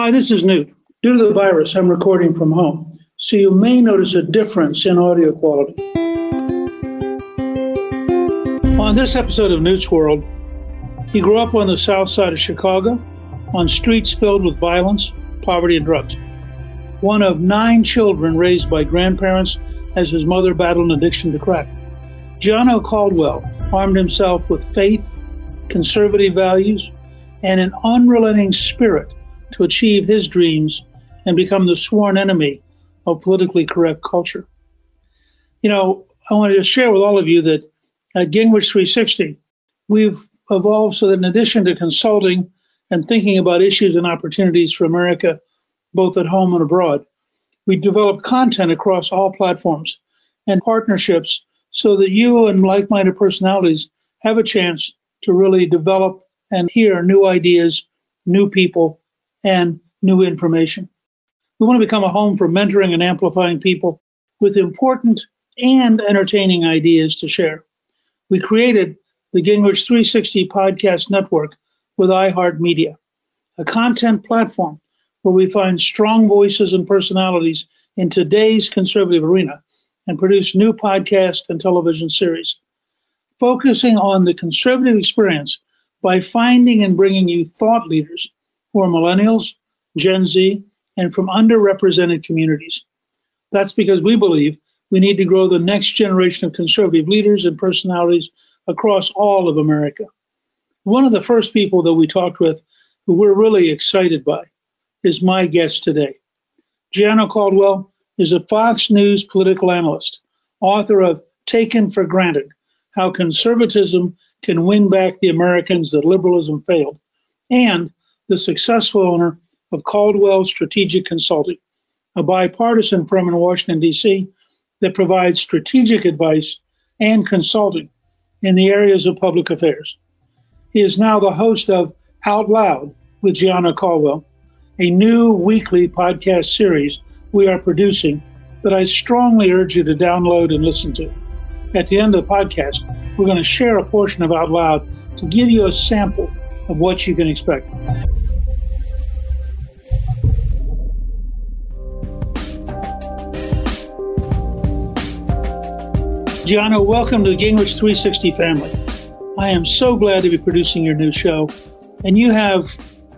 Hi, this is Newt. Due to the virus, I'm recording from home, so you may notice a difference in audio quality. On this episode of Newt's World, he grew up on the south side of Chicago, on streets filled with violence, poverty, and drugs. One of nine children raised by grandparents as his mother battled an addiction to crack. Gianno Caldwell armed himself with faith, conservative values, and an unrelenting spirit to achieve his dreams and become the sworn enemy of politically correct culture. You know, I want to share with all of you that at Gingrich 360, we've evolved so that in addition to consulting and thinking about issues and opportunities for America, both at home and abroad, we develop content across all platforms and partnerships so that you and like minded personalities have a chance to really develop and hear new ideas, new people, and new information. We want to become a home for mentoring and amplifying people with important and entertaining ideas to share. We created the Gingrich 360 Podcast Network with iHeartMedia, a content platform where we find strong voices and personalities in today's conservative arena and produce new podcast and television series, focusing on the conservative experience by finding and bringing you thought leaders who are millennials, Gen Z, and from underrepresented communities. That's because we believe we need to grow the next generation of conservative leaders and personalities across all of America. One of the first people that we talked with who we're really excited by is my guest today. Gianno Caldwell is a Fox News political analyst, author of Taken for Granted How Conservatism Can Win Back the Americans That Liberalism Failed, and the successful owner of Caldwell Strategic Consulting, a bipartisan firm in Washington, D.C. that provides strategic advice and consulting in the areas of public affairs. He is now the host of Out Loud with Gianno Caldwell, a new weekly podcast series we are producing that I strongly urge you to download and listen to. At the end of the podcast, we're going to share a portion of Out Loud to give you a sample of what you can expect. Gianno, welcome to the Gingrich 360 family. I am so glad to be producing your new show, and you have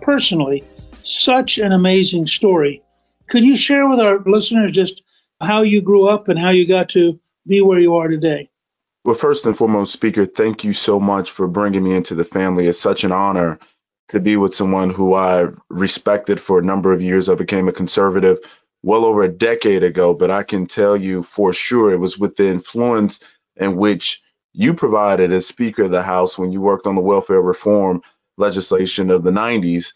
personally such an amazing story. Could you share with our listeners just how you grew up and how you got to be where you are today? Well, first and foremost, Speaker, thank you so much for bringing me into the family. It's such an honor to be with someone who I respected for a number of years. I became a conservative well over a decade ago, but I can tell you for sure it was with the influence in which you provided as Speaker of the House when you worked on the welfare reform legislation of the 90s.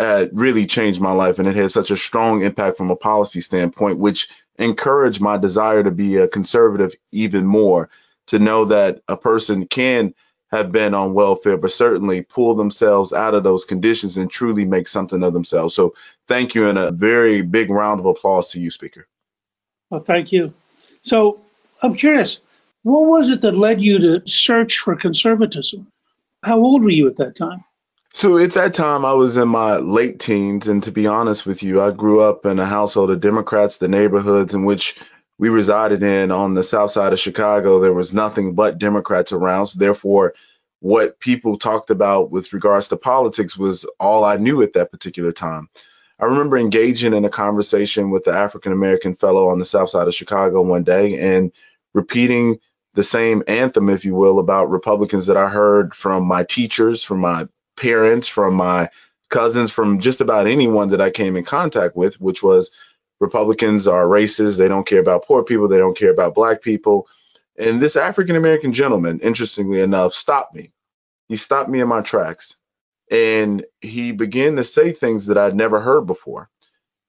Uh, really changed my life, and it had such a strong impact from a policy standpoint, which encouraged my desire to be a conservative even more. To know that a person can have been on welfare, but certainly pull themselves out of those conditions and truly make something of themselves. So thank you and a very big round of applause to you, Speaker. Well, thank you. So I'm curious, what was it that led you to search for conservatism? How old were you at that time? So at that time, I was in my late teens. And to be honest with you, I grew up in a household of Democrats, the neighborhoods in which we resided in on the south side of Chicago, there was nothing but Democrats around. So therefore, what people talked about with regards to politics was all I knew at that particular time. I remember engaging in a conversation with the African American fellow on the south side of Chicago one day and repeating the same anthem, if you will, about Republicans that I heard from my teachers, from my parents, from my cousins, from just about anyone that I came in contact with, which was Republicans are racist. They don't care about poor people. They don't care about black people. And this African American gentleman, interestingly enough, stopped me. He stopped me in my tracks and he began to say things that I'd never heard before.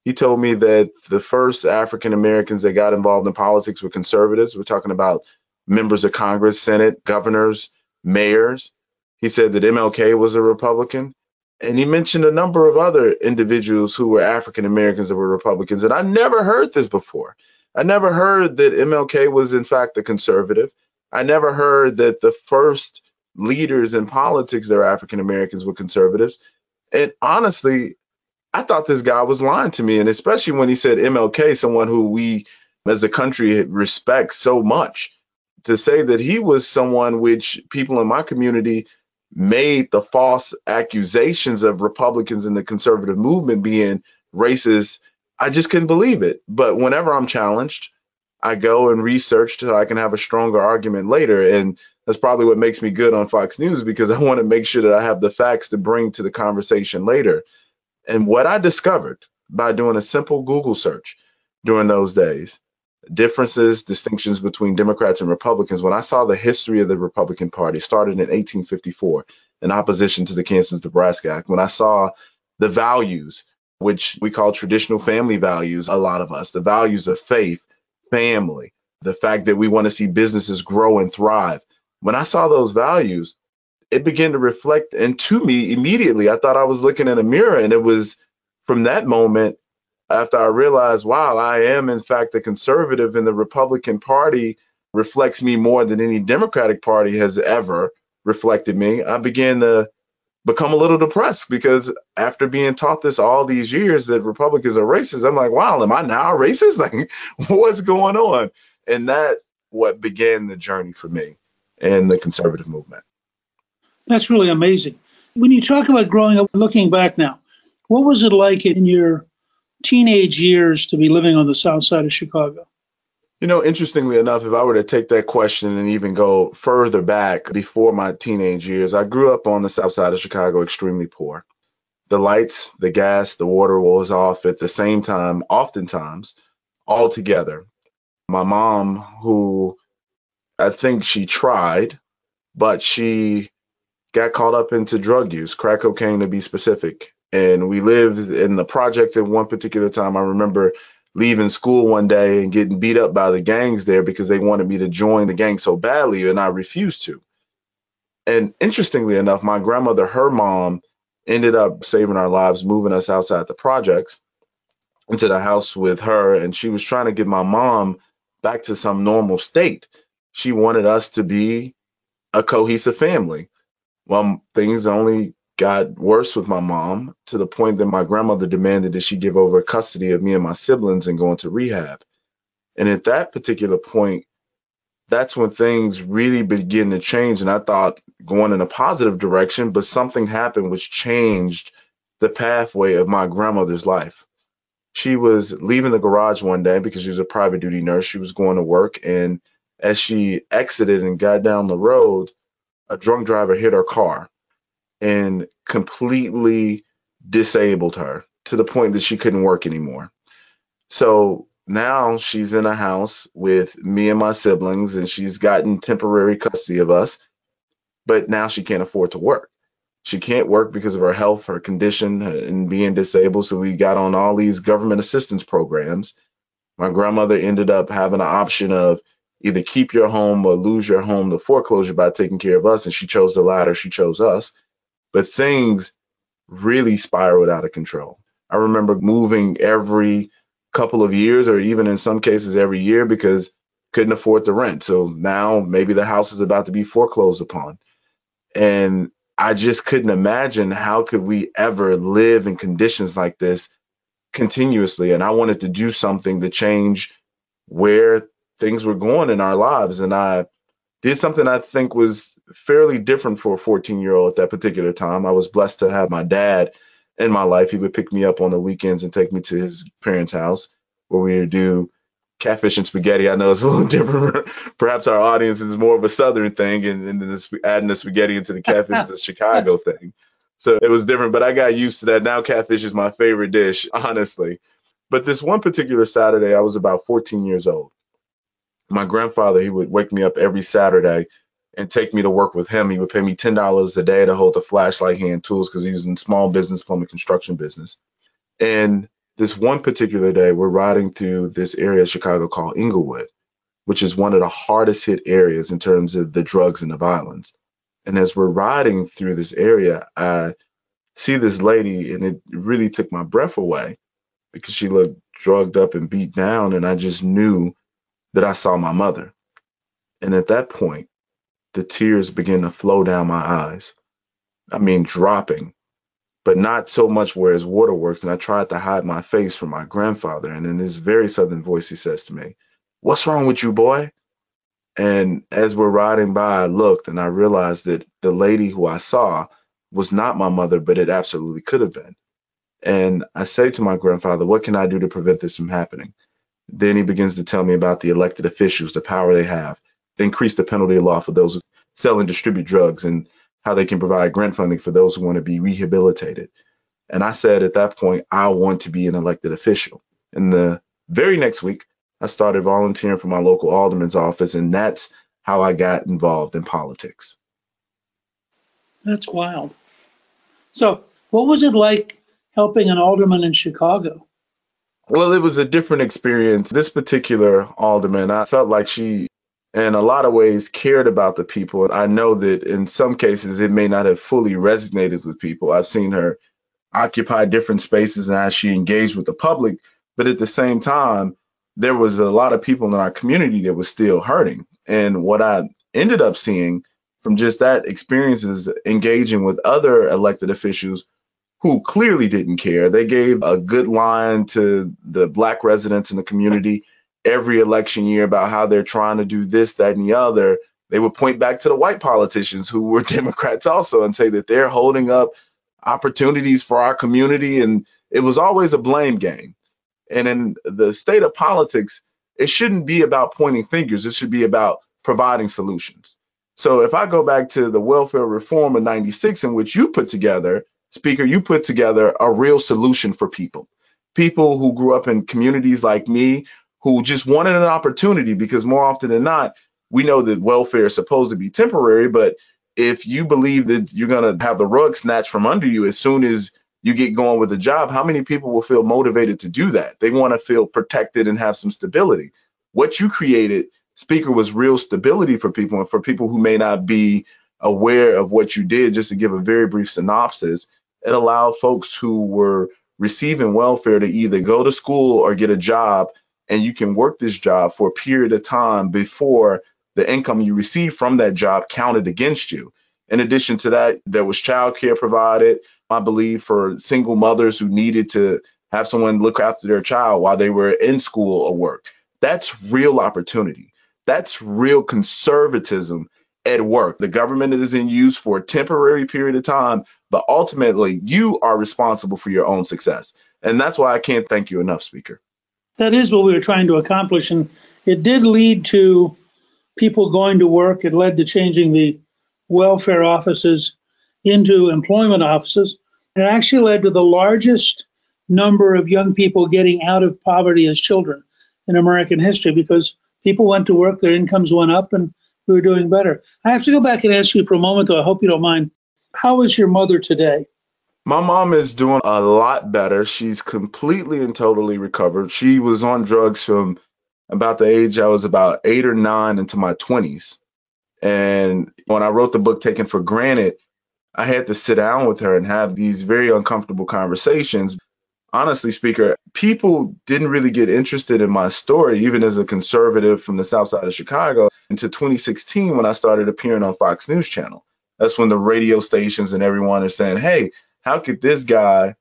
He told me that the first African Americans that got involved in politics were conservatives. We're talking about members of Congress, Senate, governors, mayors. He said that MLK was a Republican. And he mentioned a number of other individuals who were African Americans that were Republicans. And I never heard this before. I never heard that MLK was, in fact, a conservative. I never heard that the first leaders in politics that were African Americans were conservatives. And honestly, I thought this guy was lying to me. And especially when he said MLK, someone who we as a country respect so much, to say that he was someone which people in my community made the false accusations of Republicans in the conservative movement being racist, I just couldn't believe it. But whenever I'm challenged, I go and research so I can have a stronger argument later. And that's probably what makes me good on Fox News because I want to make sure that I have the facts to bring to the conversation later. And what I discovered by doing a simple Google search during those days differences, distinctions between Democrats and Republicans. When I saw the history of the Republican Party started in 1854 in opposition to the Kansas-Nebraska Act, when I saw the values, which we call traditional family values, a lot of us, the values of faith, family, the fact that we want to see businesses grow and thrive. When I saw those values, it began to reflect into me immediately. I thought I was looking in a mirror, and it was from that moment after I realized, wow, I am in fact a conservative, and the Republican Party reflects me more than any Democratic Party has ever reflected me. I began to become a little depressed because after being taught this all these years that Republicans are racist, I'm like, wow, am I now racist? Like, what's going on? And that's what began the journey for me in the conservative movement. That's really amazing. When you talk about growing up, looking back now, what was it like in your teenage years to be living on the south side of Chicago? You know, interestingly enough, if I were to take that question and even go further back before my teenage years, I grew up on the south side of Chicago extremely poor. The lights, the gas, the water was off at the same time, oftentimes, all together. My mom, who I think she tried, but she got caught up into drug use, crack cocaine to be specific and we lived in the projects at one particular time. I remember leaving school one day and getting beat up by the gangs there because they wanted me to join the gang so badly, and I refused to. And interestingly enough, my grandmother, her mom, ended up saving our lives, moving us outside the projects into the house with her, and she was trying to get my mom back to some normal state. She wanted us to be a cohesive family. Well, things only got worse with my mom to the point that my grandmother demanded that she give over custody of me and my siblings and go into rehab. And at that particular point, that's when things really begin to change. And I thought going in a positive direction, but something happened which changed the pathway of my grandmother's life. She was leaving the garage one day because she was a private duty nurse. She was going to work and as she exited and got down the road, a drunk driver hit her car and completely disabled her to the point that she couldn't work anymore. So now she's in a house with me and my siblings, and she's gotten temporary custody of us, but now she can't afford to work. She can't work because of her health, her condition, and being disabled. So we got on all these government assistance programs. My grandmother ended up having an option of either keep your home or lose your home to foreclosure by taking care of us. And she chose the latter. She chose us. But things really spiraled out of control. I remember moving every couple of years or even in some cases every year because couldn't afford the rent. So now maybe the house is about to be foreclosed upon. And I just couldn't imagine how could we ever live in conditions like this continuously. And I wanted to do something to change where things were going in our lives. And I did something I think was fairly different for a 14 year old at that particular time. I was blessed to have my dad in my life. He would pick me up on the weekends and take me to his parents' house where we would do catfish and spaghetti. I know it's a little different. Perhaps our audience is more of a southern thing, and, and this, adding the spaghetti into the catfish is a Chicago thing. So it was different, but I got used to that. Now catfish is my favorite dish, honestly. But this one particular Saturday, I was about 14 years old. My grandfather, he would wake me up every Saturday and take me to work with him. He would pay me $10 a day to hold the flashlight hand tools because he was in small business, plumbing construction business. And this one particular day, we're riding through this area of Chicago called Englewood, which is one of the hardest hit areas in terms of the drugs and the violence. And as we're riding through this area, I see this lady, and it really took my breath away because she looked drugged up and beat down. And I just knew that I saw my mother. And at that point, the tears began to flow down my eyes. I mean, dropping, but not so much where his waterworks. And I tried to hide my face from my grandfather. And in this very southern voice, he says to me, What's wrong with you, boy? And as we're riding by, I looked and I realized that the lady who I saw was not my mother, but it absolutely could have been. And I say to my grandfather, What can I do to prevent this from happening? Then he begins to tell me about the elected officials, the power they have, increase the penalty law for those who sell and distribute drugs, and how they can provide grant funding for those who want to be rehabilitated. And I said at that point, I want to be an elected official. And the very next week, I started volunteering for my local alderman's office, and that's how I got involved in politics. That's wild. So, what was it like helping an alderman in Chicago? Well, it was a different experience. This particular alderman, I felt like she, in a lot of ways, cared about the people. I know that in some cases, it may not have fully resonated with people. I've seen her occupy different spaces and how she engaged with the public. But at the same time, there was a lot of people in our community that was still hurting. And what I ended up seeing from just that experience is engaging with other elected officials who clearly didn't care. They gave a good line to the black residents in the community every election year about how they're trying to do this, that, and the other. They would point back to the white politicians who were Democrats also and say that they're holding up opportunities for our community. And it was always a blame game. And in the state of politics, it shouldn't be about pointing fingers. It should be about providing solutions. So if I go back to the welfare reform of 96 in which you put together, Speaker, you put together a real solution for people. People who grew up in communities like me who just wanted an opportunity because more often than not, we know that welfare is supposed to be temporary, but if you believe that you're going to have the rug snatched from under you as soon as you get going with a job, how many people will feel motivated to do that? They want to feel protected and have some stability. What you created, Speaker, was real stability for people and for people who may not be aware of what you did. Just to give a very brief synopsis, it allowed folks who were receiving welfare to either go to school or get a job, and you can work this job for a period of time before the income you receive from that job counted against you. In addition to that, there was childcare provided. I believe, for single mothers who needed to have someone look after their child while they were in school or work. That's real opportunity. That's real conservatism at work. The government is in use for a temporary period of time, but ultimately you are responsible for your own success. And that's why I can't thank you enough, Speaker. That is what we were trying to accomplish. And it did lead to people going to work. It led to changing the welfare offices into employment offices. It actually led to the largest number of young people getting out of poverty as children in American history because people went to work, their incomes went up, and we were doing better. I have to go back and ask you for a moment, though. I hope you don't mind. How is your mother today? My mom is doing a lot better. She's completely and totally recovered. She was on drugs from about the age I was about eight or nine into my 20s. And when I wrote the book Taken for Granted, I had to sit down with her and have these very uncomfortable conversations. Honestly, speaker, people didn't really get interested in my story, even as a conservative from the south side of Chicago, until 2016 when I started appearing on Fox News Channel. That's when the radio stations and everyone are saying, hey, how could this guy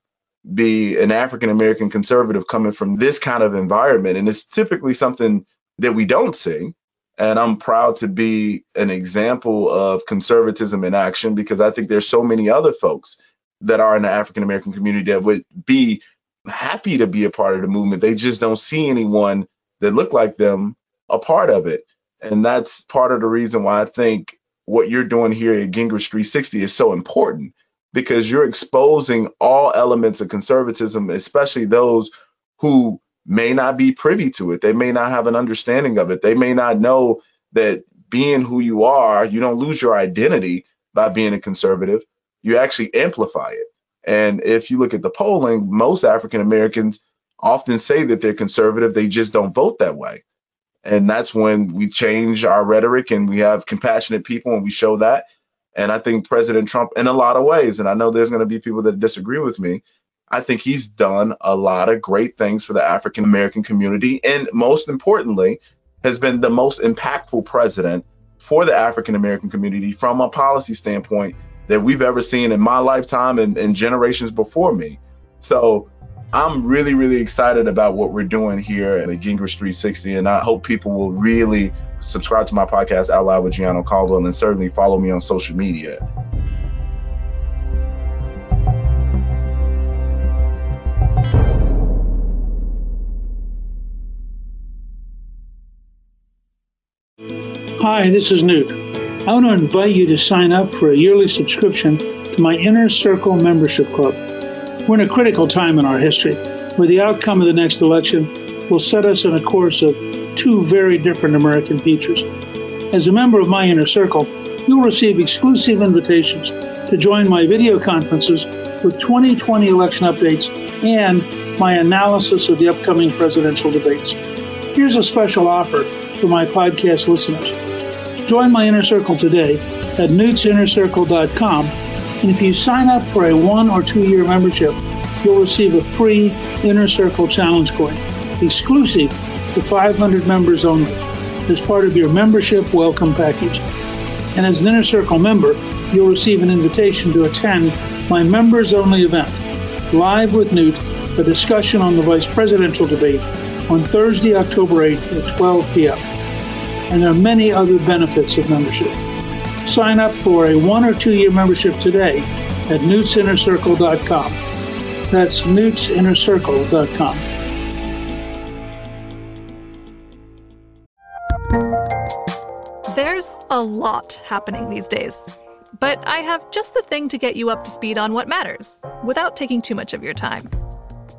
be an African American conservative coming from this kind of environment? And it's typically something that we don't see. And I'm proud to be an example of conservatism in action because I think there's so many other folks that are in the African American community that would be happy to be a part of the movement. They just don't see anyone that look like them a part of it. And that's part of the reason why I think what you're doing here at Gingrich 360 is so important because you're exposing all elements of conservatism, especially those who may not be privy to it. They may not have an understanding of it. They may not know that being who you are, you don't lose your identity by being a conservative. You actually amplify it. And if you look at the polling, most African Americans often say that they're conservative, they just don't vote that way. And that's when we change our rhetoric and we have compassionate people and we show that. And I think President Trump, in a lot of ways, and I know there's going to be people that disagree with me, I think he's done a lot of great things for the African American community. And most importantly, has been the most impactful president for the African American community from a policy standpoint that we've ever seen in my lifetime and, and generations before me. So I'm really, really excited about what we're doing here at the Gingrich 360. And I hope people will really subscribe to my podcast, Out Loud with Gianno Caldwell, and certainly follow me on social media. Hi, this is Newt. I want to invite you to sign up for a yearly subscription to my Inner Circle membership club. We're in a critical time in our history where the outcome of the next election will set us on a course of two very different American futures. As a member of my Inner Circle, you'll receive exclusive invitations to join my video conferences with 2020 election updates and my analysis of the upcoming presidential debates. Here's a special offer for my podcast listeners. Join my inner circle today at newtsinnercircle.com. And if you sign up for a one or two year membership, you'll receive a free Inner Circle Challenge coin, exclusive to 500 members only, as part of your membership welcome package. And as an Inner Circle member, you'll receive an invitation to attend my members only event, Live with Newt, a discussion on the vice presidential debate on Thursday, October 8th at 12 p.m and there are many other benefits of membership. Sign up for a one or two year membership today at newtsinnercircle.com. That's newtsinnercircle.com. There's a lot happening these days, but I have just the thing to get you up to speed on what matters without taking too much of your time.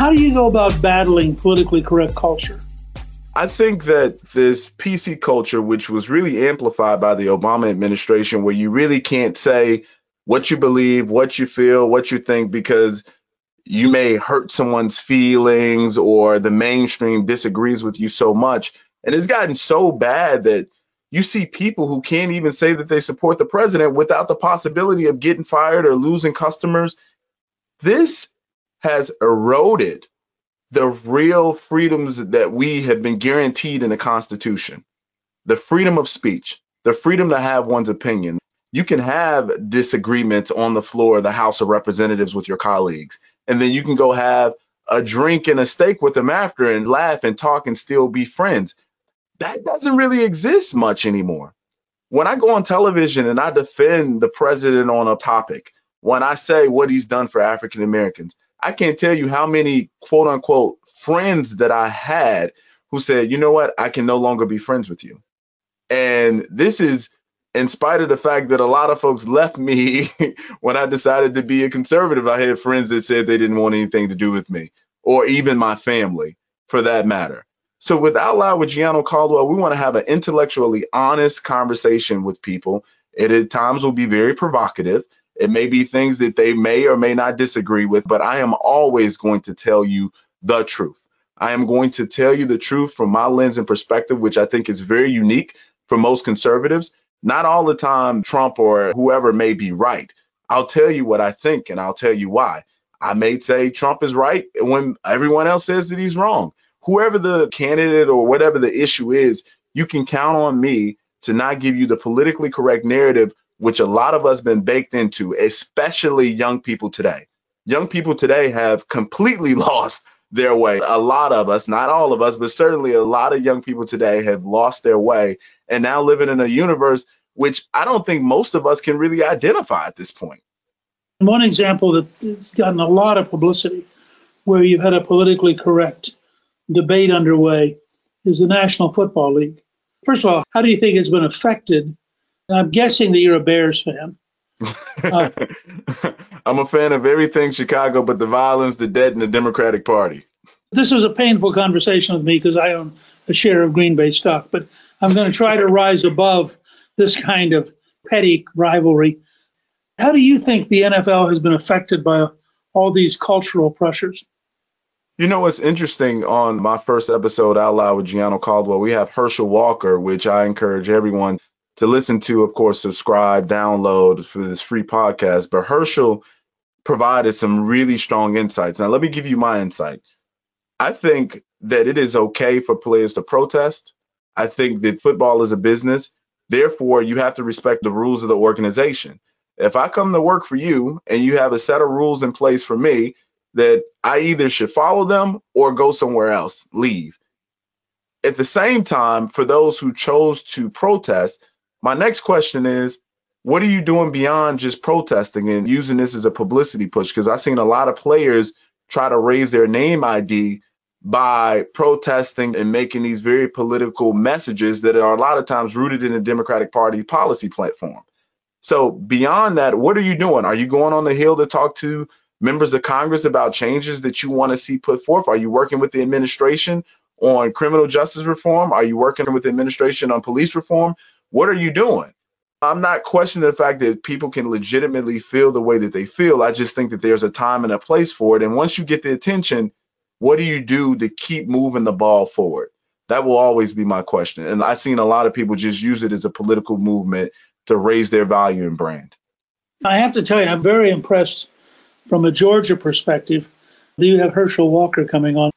How do you go about battling politically correct culture? I think that this PC culture, which was really amplified by the Obama administration, where you really can't say what you believe, what you feel, what you think, because you may hurt someone's feelings or the mainstream disagrees with you so much. And it's gotten so bad that you see people who can't even say that they support the president without the possibility of getting fired or losing customers. This has eroded the real freedoms that we have been guaranteed in the Constitution the freedom of speech, the freedom to have one's opinion. You can have disagreements on the floor of the House of Representatives with your colleagues, and then you can go have a drink and a steak with them after and laugh and talk and still be friends. That doesn't really exist much anymore. When I go on television and I defend the president on a topic, when I say what he's done for African Americans, I can't tell you how many quote unquote friends that I had who said, you know what, I can no longer be friends with you. And this is in spite of the fact that a lot of folks left me when I decided to be a conservative. I had friends that said they didn't want anything to do with me, or even my family for that matter. So, with Out Loud with Gianno Caldwell, we want to have an intellectually honest conversation with people. It at times will be very provocative. It may be things that they may or may not disagree with, but I am always going to tell you the truth. I am going to tell you the truth from my lens and perspective, which I think is very unique for most conservatives. Not all the time, Trump or whoever may be right. I'll tell you what I think and I'll tell you why. I may say Trump is right when everyone else says that he's wrong. Whoever the candidate or whatever the issue is, you can count on me to not give you the politically correct narrative which a lot of us been baked into, especially young people today. Young people today have completely lost their way. A lot of us, not all of us, but certainly a lot of young people today have lost their way and now living in a universe which I don't think most of us can really identify at this point. One example that's gotten a lot of publicity where you've had a politically correct debate underway is the National Football League. First of all, how do you think it's been affected I'm guessing that you're a Bears fan. Uh, I'm a fan of everything Chicago, but the violence, the debt, and the Democratic Party. This was a painful conversation with me because I own a share of Green Bay stock, but I'm going to try to rise above this kind of petty rivalry. How do you think the NFL has been affected by all these cultural pressures? You know what's interesting on my first episode out loud with Gianno Caldwell, we have Herschel Walker, which I encourage everyone to listen to, of course, subscribe, download for this free podcast. But Herschel provided some really strong insights. Now, let me give you my insight. I think that it is okay for players to protest. I think that football is a business. Therefore, you have to respect the rules of the organization. If I come to work for you and you have a set of rules in place for me, that I either should follow them or go somewhere else, leave. At the same time, for those who chose to protest, my next question is what are you doing beyond just protesting and using this as a publicity push? Because I've seen a lot of players try to raise their name ID by protesting and making these very political messages that are a lot of times rooted in the Democratic Party policy platform. So beyond that, what are you doing? Are you going on the Hill to talk to members of Congress about changes that you want to see put forth? Are you working with the administration on criminal justice reform? Are you working with the administration on police reform? What are you doing? I'm not questioning the fact that people can legitimately feel the way that they feel. I just think that there's a time and a place for it. And once you get the attention, what do you do to keep moving the ball forward? That will always be my question. And I've seen a lot of people just use it as a political movement to raise their value and brand. I have to tell you, I'm very impressed from a Georgia perspective. That you have Herschel Walker coming on.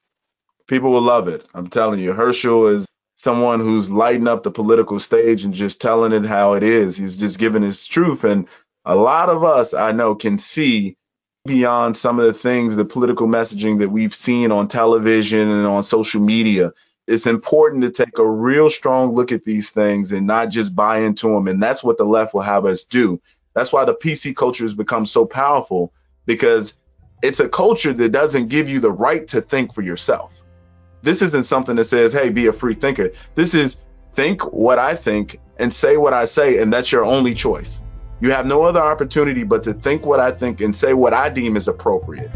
People will love it. I'm telling you, Herschel is someone who's lighting up the political stage and just telling it how it is. He's just giving his truth. And a lot of us I know can see beyond some of the things, the political messaging that we've seen on television and on social media. It's important to take a real strong look at these things and not just buy into them. And that's what the left will have us do. That's why the PC culture has become so powerful because it's a culture that doesn't give you the right to think for yourself. This isn't something that says, hey, be a free thinker. This is think what I think and say what I say, and that's your only choice. You have no other opportunity but to think what I think and say what I deem is appropriate.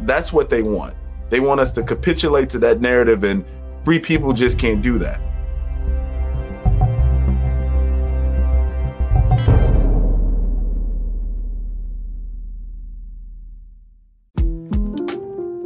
That's what they want. They want us to capitulate to that narrative, and free people just can't do that.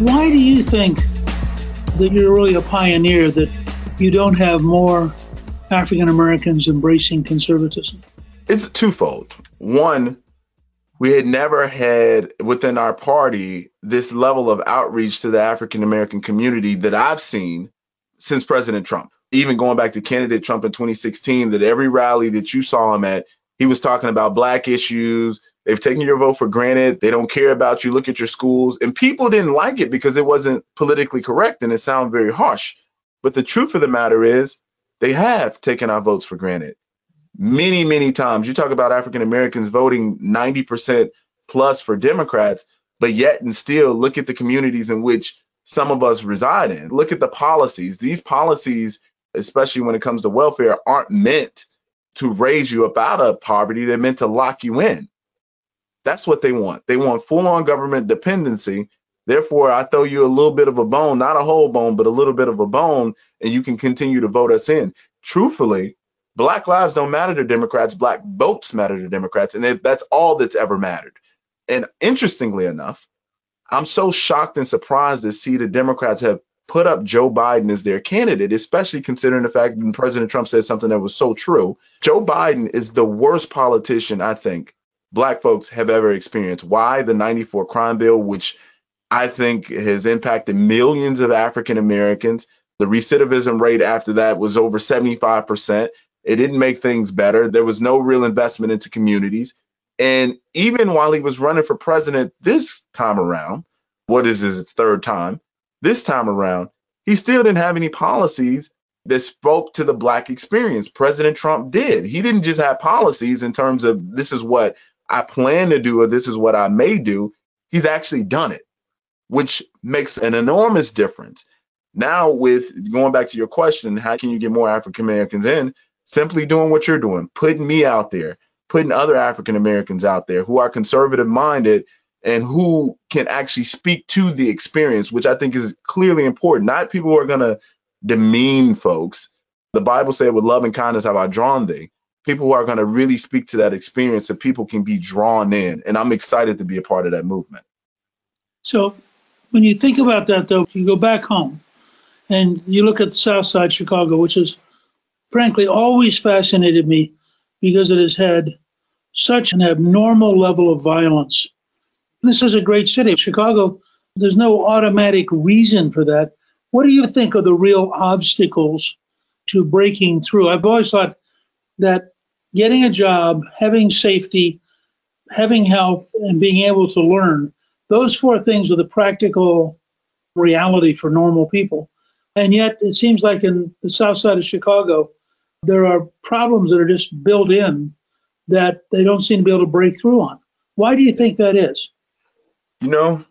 Why do you think that you're really a pioneer that you don't have more African Americans embracing conservatism? It's twofold. One, we had never had within our party this level of outreach to the African American community that I've seen since President Trump. Even going back to candidate Trump in 2016, that every rally that you saw him at, he was talking about black issues. They've taken your vote for granted. They don't care about you. Look at your schools. And people didn't like it because it wasn't politically correct and it sounded very harsh. But the truth of the matter is, they have taken our votes for granted. Many, many times. You talk about African Americans voting 90% plus for Democrats, but yet and still look at the communities in which some of us reside in. Look at the policies. These policies, especially when it comes to welfare, aren't meant to raise you up out of poverty. They're meant to lock you in. That's what they want. They want full on government dependency. Therefore, I throw you a little bit of a bone, not a whole bone, but a little bit of a bone, and you can continue to vote us in. Truthfully, black lives don't matter to Democrats, black votes matter to Democrats. And that's all that's ever mattered. And interestingly enough, I'm so shocked and surprised to see the Democrats have put up Joe Biden as their candidate, especially considering the fact that President Trump said something that was so true. Joe Biden is the worst politician, I think, black folks have ever experienced. Why? The 94 crime bill, which I think has impacted millions of African Americans. The recidivism rate after that was over 75%. It didn't make things better. There was no real investment into communities. And even while he was running for president this time around, what is his third time? This time around, he still didn't have any policies that spoke to the black experience. President Trump did. He didn't just have policies in terms of this is what I plan to do or this is what I may do. He's actually done it, which makes an enormous difference. Now, with going back to your question, how can you get more African Americans in? Simply doing what you're doing, putting me out there, putting other African Americans out there who are conservative minded and who can actually speak to the experience, which I think is clearly important. Not people who are going to demean folks. The Bible said, with love and kindness have I drawn thee. People who are going to really speak to that experience so people can be drawn in. And I'm excited to be a part of that movement. So when you think about that, though, you go back home and you look at South Side Chicago, which has frankly always fascinated me because it has had such an abnormal level of violence. This is a great city. Chicago, there's no automatic reason for that. What do you think are the real obstacles to breaking through? I've always thought that getting a job, having safety, having health, and being able to learn, those four things are the practical reality for normal people. And yet, it seems like in the south side of Chicago, there are problems that are just built in that they don't seem to be able to break through on. Why do you think that is? You know,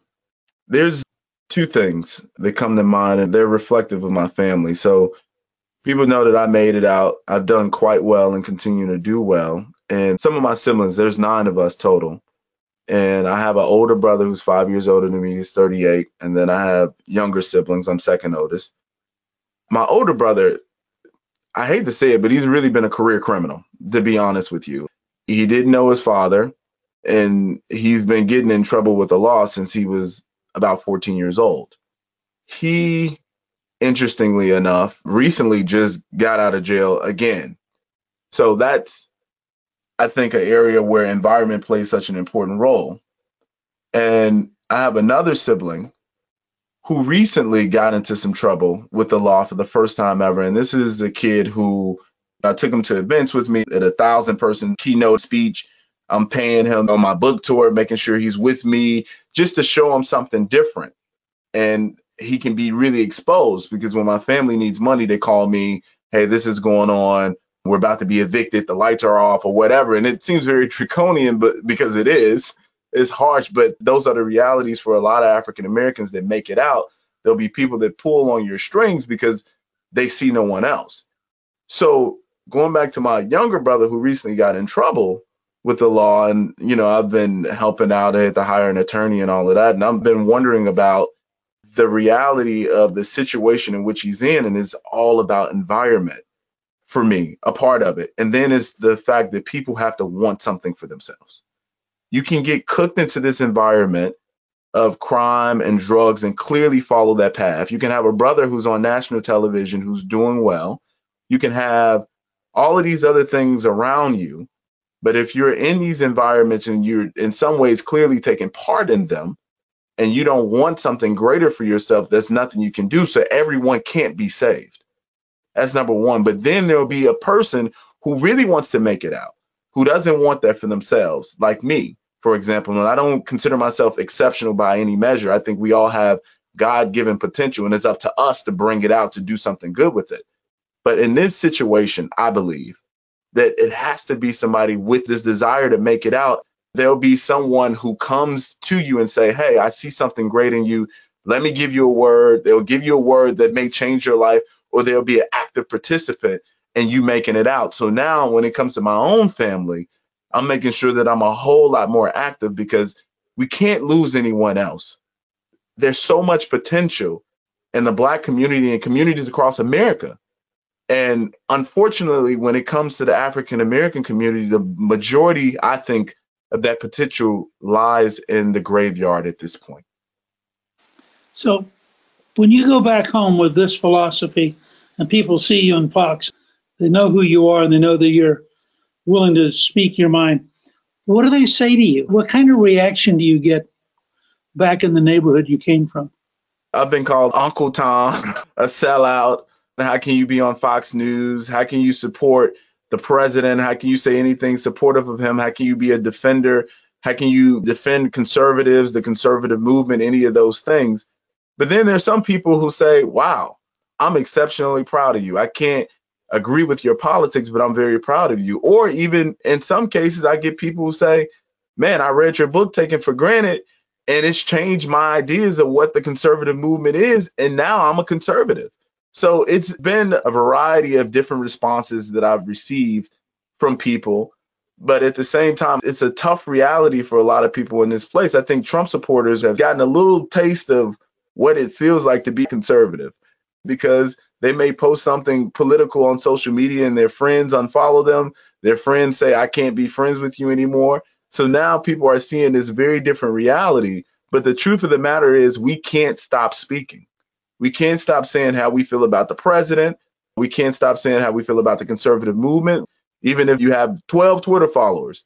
there's two things that come to mind, and they're reflective of my family. So people know that I made it out. I've done quite well and continue to do well. And some of my siblings, there's nine of us total. And I have an older brother who's five years older than me, he's 38. And then I have younger siblings, I'm second oldest. My older brother, I hate to say it, but he's really been a career criminal, to be honest with you. He didn't know his father, and he's been getting in trouble with the law since he was about 14 years old. He, interestingly enough, recently just got out of jail again. So that's, I think, an area where environment plays such an important role. And I have another sibling who recently got into some trouble with the law for the first time ever. And this is a kid who I took him to events with me at a thousand person keynote speech. I'm paying him on my book tour, making sure he's with me just to show him something different. And he can be really exposed because when my family needs money, they call me, hey, this is going on. We're about to be evicted. The lights are off or whatever. And it seems very draconian, but because it is, it's harsh, but those are the realities for a lot of African Americans that make it out. There'll be people that pull on your strings because they see no one else. So going back to my younger brother who recently got in trouble with the law, and you know, I've been helping out at to hire an attorney and all of that, and I've been wondering about the reality of the situation in which he's in, and it's all about environment for me, a part of it. And then it's the fact that people have to want something for themselves you can get cooked into this environment of crime and drugs and clearly follow that path. You can have a brother who's on national television who's doing well. You can have all of these other things around you. But if you're in these environments and you're in some ways clearly taking part in them and you don't want something greater for yourself, there's nothing you can do. So everyone can't be saved. That's number one. But then there'll be a person who really wants to make it out, who doesn't want that for themselves, like me for example. And I don't consider myself exceptional by any measure. I think we all have God given potential, and it's up to us to bring it out to do something good with it. But in this situation, I believe that it has to be somebody with this desire to make it out. There'll be someone who comes to you and say, Hey, I see something great in you. Let me give you a word. They'll give you a word that may change your life, or they'll be an active participant in you making it out. So now when it comes to my own family, I'm making sure that I'm a whole lot more active because we can't lose anyone else. There's so much potential in the black community and communities across America. And unfortunately, when it comes to the African American community, the majority, I think, of that potential lies in the graveyard at this point. So, when you go back home with this philosophy and people see you in Fox, they know who you are and they know that you're willing to speak your mind. What do they say to you? What kind of reaction do you get back in the neighborhood you came from? I've been called Uncle Tom, a sellout. How can you be on Fox News? How can you support the president? How can you say anything supportive of him? How can you be a defender? How can you defend conservatives, the conservative movement, any of those things? But then there's some people who say, wow, I'm exceptionally proud of you. I can't agree with your politics, but I'm very proud of you. Or even in some cases, I get people who say, man, I read your book, Taken for Granted, and it's changed my ideas of what the conservative movement is. And now I'm a conservative. So it's been a variety of different responses that I've received from people. But at the same time, it's a tough reality for a lot of people in this place. I think Trump supporters have gotten a little taste of what it feels like to be conservative because they may post something political on social media and their friends unfollow them. Their friends say, I can't be friends with you anymore. So now people are seeing this very different reality. But the truth of the matter is, we can't stop speaking. We can't stop saying how we feel about the president. We can't stop saying how we feel about the conservative movement. Even if you have 12 Twitter followers,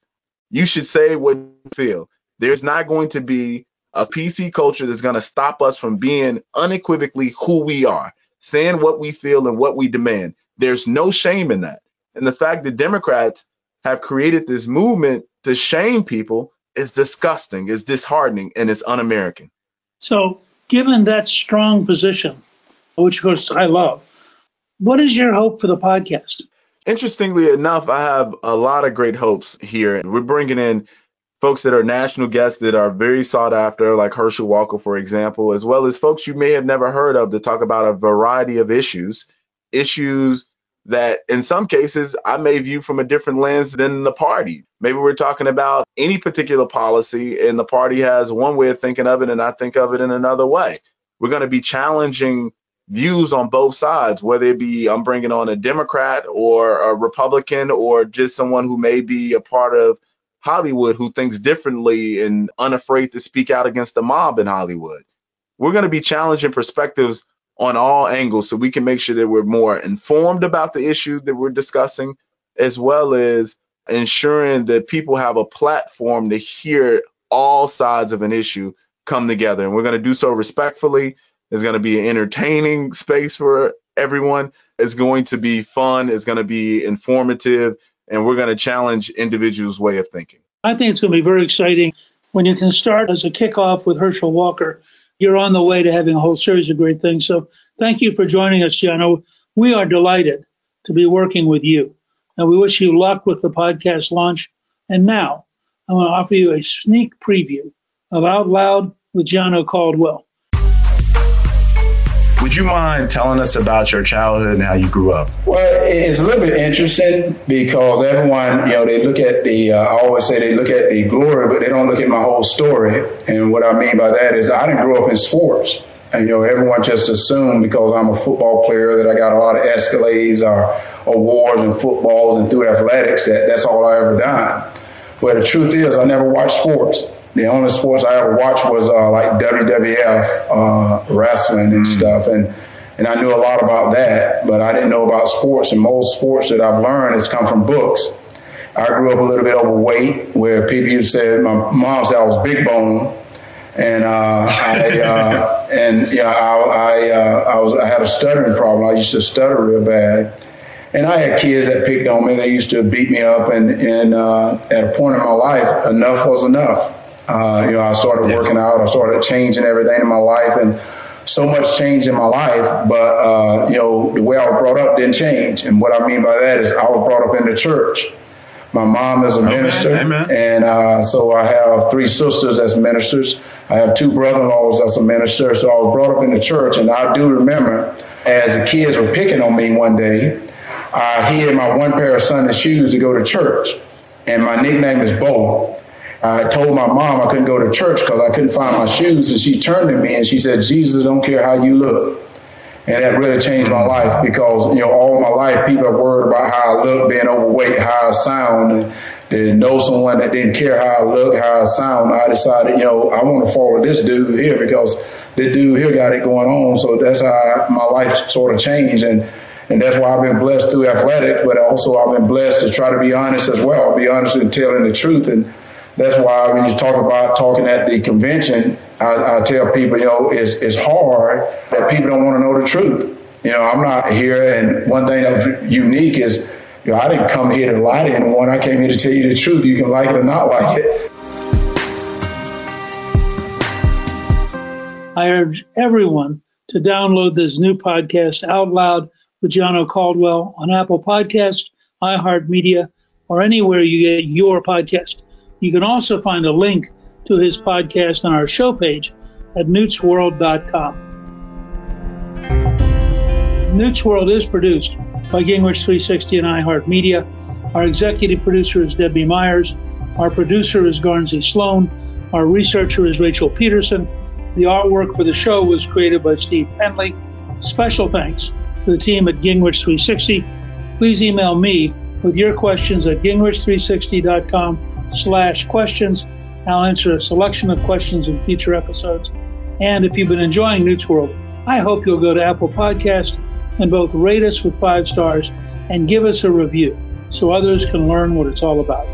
you should say what you feel. There's not going to be a PC culture that's going to stop us from being unequivocally who we are, saying what we feel and what we demand. There's no shame in that. And the fact that Democrats have created this movement to shame people is disgusting, is disheartening, and it's un American. So, given that strong position, which of course I love, what is your hope for the podcast? Interestingly enough, I have a lot of great hopes here. We're bringing in folks that are national guests that are very sought after, like Herschel Walker, for example, as well as folks you may have never heard of to talk about a variety of issues, issues that in some cases I may view from a different lens than the party. Maybe we're talking about any particular policy and the party has one way of thinking of it and I think of it in another way. We're going to be challenging views on both sides, whether it be I'm bringing on a Democrat or a Republican or just someone who may be a part of Hollywood who thinks differently and unafraid to speak out against the mob in Hollywood. We're going to be challenging perspectives on all angles so we can make sure that we're more informed about the issue that we're discussing, as well as ensuring that people have a platform to hear all sides of an issue come together. And we're going to do so respectfully. It's going to be an entertaining space for everyone. It's going to be fun. It's going to be informative. And we're going to challenge individuals' way of thinking. I think it's going to be very exciting when you can start as a kickoff with Herschel Walker you're on the way to having a whole series of great things. So thank you for joining us, Gianno. Oh, we are delighted to be working with you. And we wish you luck with the podcast launch. And now I want to offer you a sneak preview of Out Loud with Gianno Caldwell. Would you mind telling us about your childhood and how you grew up? Well, it's a little bit interesting because everyone, you know, they look at the, uh, I always say they look at the glory, but they don't look at my whole story. And what I mean by that is I didn't grow up in sports. And, you know, everyone just assumed because I'm a football player that I got a lot of escalades or awards and footballs and through athletics that that's all I ever done. But the truth is, I never watched sports the only sports I ever watched was uh, like WWF uh, wrestling and mm. stuff, and and I knew a lot about that, but I didn't know about sports. And most sports that I've learned has come from books. I grew up a little bit overweight, where people used to say my mom said I was big bone, and uh, I uh, and yeah, I I, uh, I was I had a stuttering problem. I used to stutter real bad. And I had kids that picked on me. They used to beat me up. And, and uh, at a point in my life, enough was enough uh, you know, I started working out. I started changing everything in my life, and so much changed in my life. But uh, you know, the way I was brought up didn't change. And what I mean by that is, I was brought up in the church. My mom is a Amen. minister, Amen. and uh, so I have three sisters as ministers. I have two brother-in-laws that's a minister. So I was brought up in the church, and I do remember as the kids were picking on me one day, I hid my one pair of Sunday shoes to go to church and my nickname is Bo. I told my mom I couldn't go to church because I couldn't find my shoes, and she turned to me and she said, "Jesus don't care how you look." And that really changed my life because, you know, all my life people are worried about how I look, being overweight, how I sound. And to know someone that didn't care how I look, how I sound, I decided, you know, I want to follow this dude here because this dude here got it going on. So that's how my life sort of changed. And and that's why I've been blessed through athletics, but also I've been blessed to try to be honest as well, be honest and telling the truth. And that's why when you talk about talking at the convention, I, I tell people, you know, it's, it's hard that people don't want to know the truth. You know, I'm not here, and one thing that's unique is, you know, I didn't come here to lie to anyone. I came here to tell you the truth. You can like it or not like it. I urge everyone to download this new podcast out loud with Gianno Caldwell on Apple Podcast, iHeartMedia, or anywhere you get your podcast. You can also find a link to his podcast on our show page at newtsworld.com. Newt's World is produced by Gingrich 360 and iHeartMedia. Our executive producer is Debbie Myers. Our producer is Garnsey Sloan. Our researcher is Rachel Peterson. The artwork for the show was created by Steve Penley. Special thanks to the team at Gingrich 360. Please email me with your questions at gingrich360.com slash questions. I'll answer a selection of questions in future episodes. And if you've been enjoying Newt's World, I hope you'll go to Apple Podcast and both rate us with five stars and give us a review so others can learn what it's all about.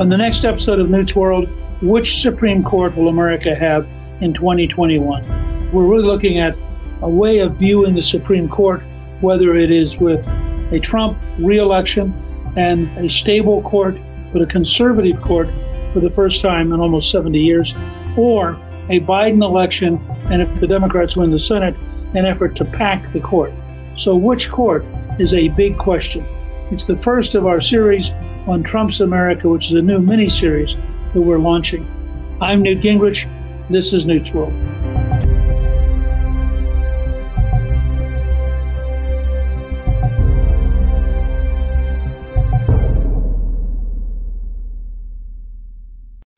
On the next episode of Newt's World, which Supreme Court will America have in 2021? We're really looking at a way of viewing the Supreme Court, whether it is with a Trump reelection and a stable court, but a conservative court for the first time in almost 70 years, or a Biden election, and if the Democrats win the Senate, an effort to pack the court. So, which court is a big question? It's the first of our series on Trump's America, which is a new mini series that we're launching. I'm Newt Gingrich. This is Newt's World.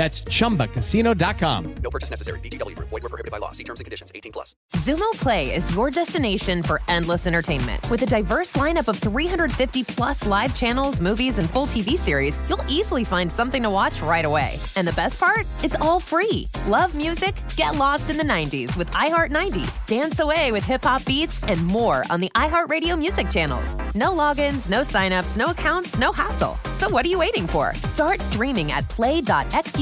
That's chumbacasino.com. No purchase necessary. VGW Group. Void were prohibited by law. See terms and conditions. 18 plus. Xumo Play is your destination for endless entertainment. With a diverse lineup of 350 plus live channels, movies, and full TV series, you'll easily find something to watch right away. And the best part? It's all free. Love music? Get lost in the 90s with iHeart 90s. Dance away with hip hop beats and more on the iHeartRadio music channels. No logins, no signups, no accounts, no hassle. So what are you waiting for? Start streaming at